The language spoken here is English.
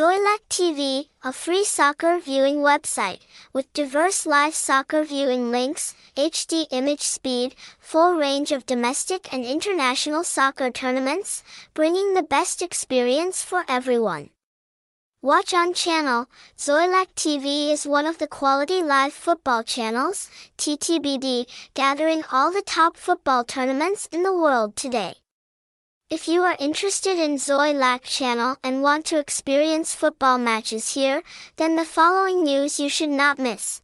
Xoilac TV, a free soccer viewing website with diverse live soccer viewing links, HD image speed, full range of domestic and international soccer tournaments, bringing the best experience for everyone. Watch on channel, Xoilac TV is one of the quality live football channels, TTBD, gathering all the top football tournaments in the world today. If you are interested in Xoilac channel and want to experience football matches here, then the following news you should not miss.